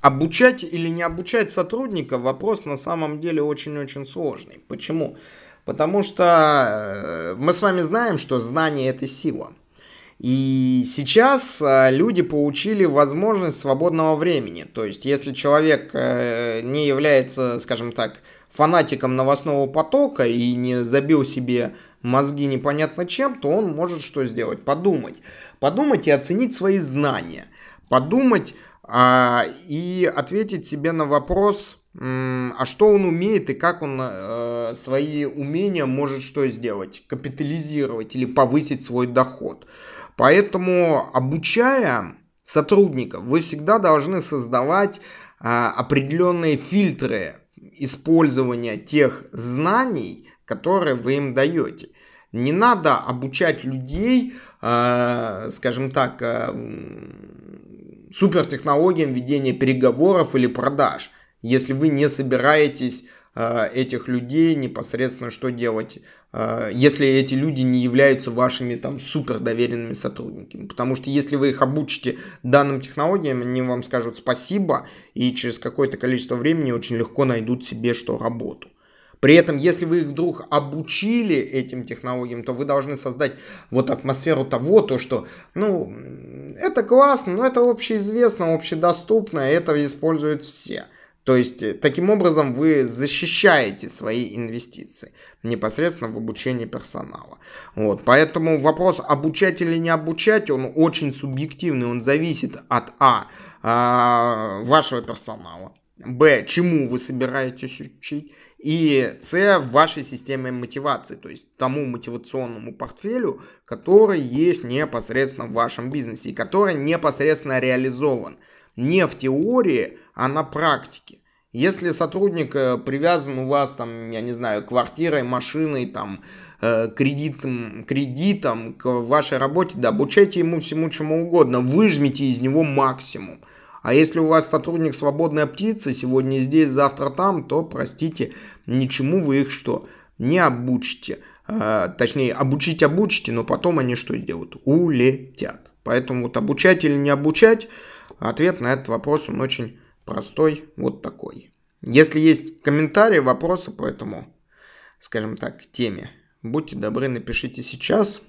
обучать или не обучать сотрудника вопрос на самом деле очень-очень сложный. Почему? Потому что э, мы с вами знаем, что знание это сила. И сейчас э, люди получили возможность свободного времени. То есть, если человек э, не является, скажем так, фанатиком новостного потока и не забил себе мозги непонятно чем, то он может что сделать? Подумать. Подумать и оценить свои знания. Подумать и ответить себе на вопрос, а что он умеет и как он э, свои умения может что сделать? Капитализировать или повысить свой доход. Поэтому, обучая сотрудников, вы всегда должны создавать а, определенные фильтры использования тех знаний, которые вы им даете. Не надо обучать людей, э, скажем так, э, супертехнологиям ведения переговоров или продаж, если вы не собираетесь э, этих людей непосредственно что делать, э, если эти люди не являются вашими там супер доверенными сотрудниками. Потому что если вы их обучите данным технологиям, они вам скажут спасибо и через какое-то количество времени очень легко найдут себе что работу. При этом, если вы их вдруг обучили этим технологиям, то вы должны создать вот атмосферу того, то что, ну, это классно, но это общеизвестно, общедоступно, это используют все. То есть, э, таким образом, вы защищаете свои инвестиции непосредственно в обучение персонала. Вот. Поэтому вопрос обучать или не обучать, он очень субъективный, он зависит от А, а вашего персонала, Б, чему вы собираетесь учить, и С вашей системе мотивации, то есть тому мотивационному портфелю, который есть непосредственно в вашем бизнесе и который непосредственно реализован. Не в теории, а на практике. Если сотрудник э, привязан у вас, там, я не знаю, квартирой, машиной, там, э, кредитом, кредитом к вашей работе, да, обучайте ему всему чему угодно, выжмите из него максимум. А если у вас сотрудник свободная птица, сегодня здесь, завтра там, то, простите, ничему вы их что, не обучите. А, точнее, обучить обучите, но потом они что сделают? Улетят. Поэтому вот обучать или не обучать, ответ на этот вопрос, он очень простой, вот такой. Если есть комментарии, вопросы по этому, скажем так, теме, будьте добры, напишите сейчас.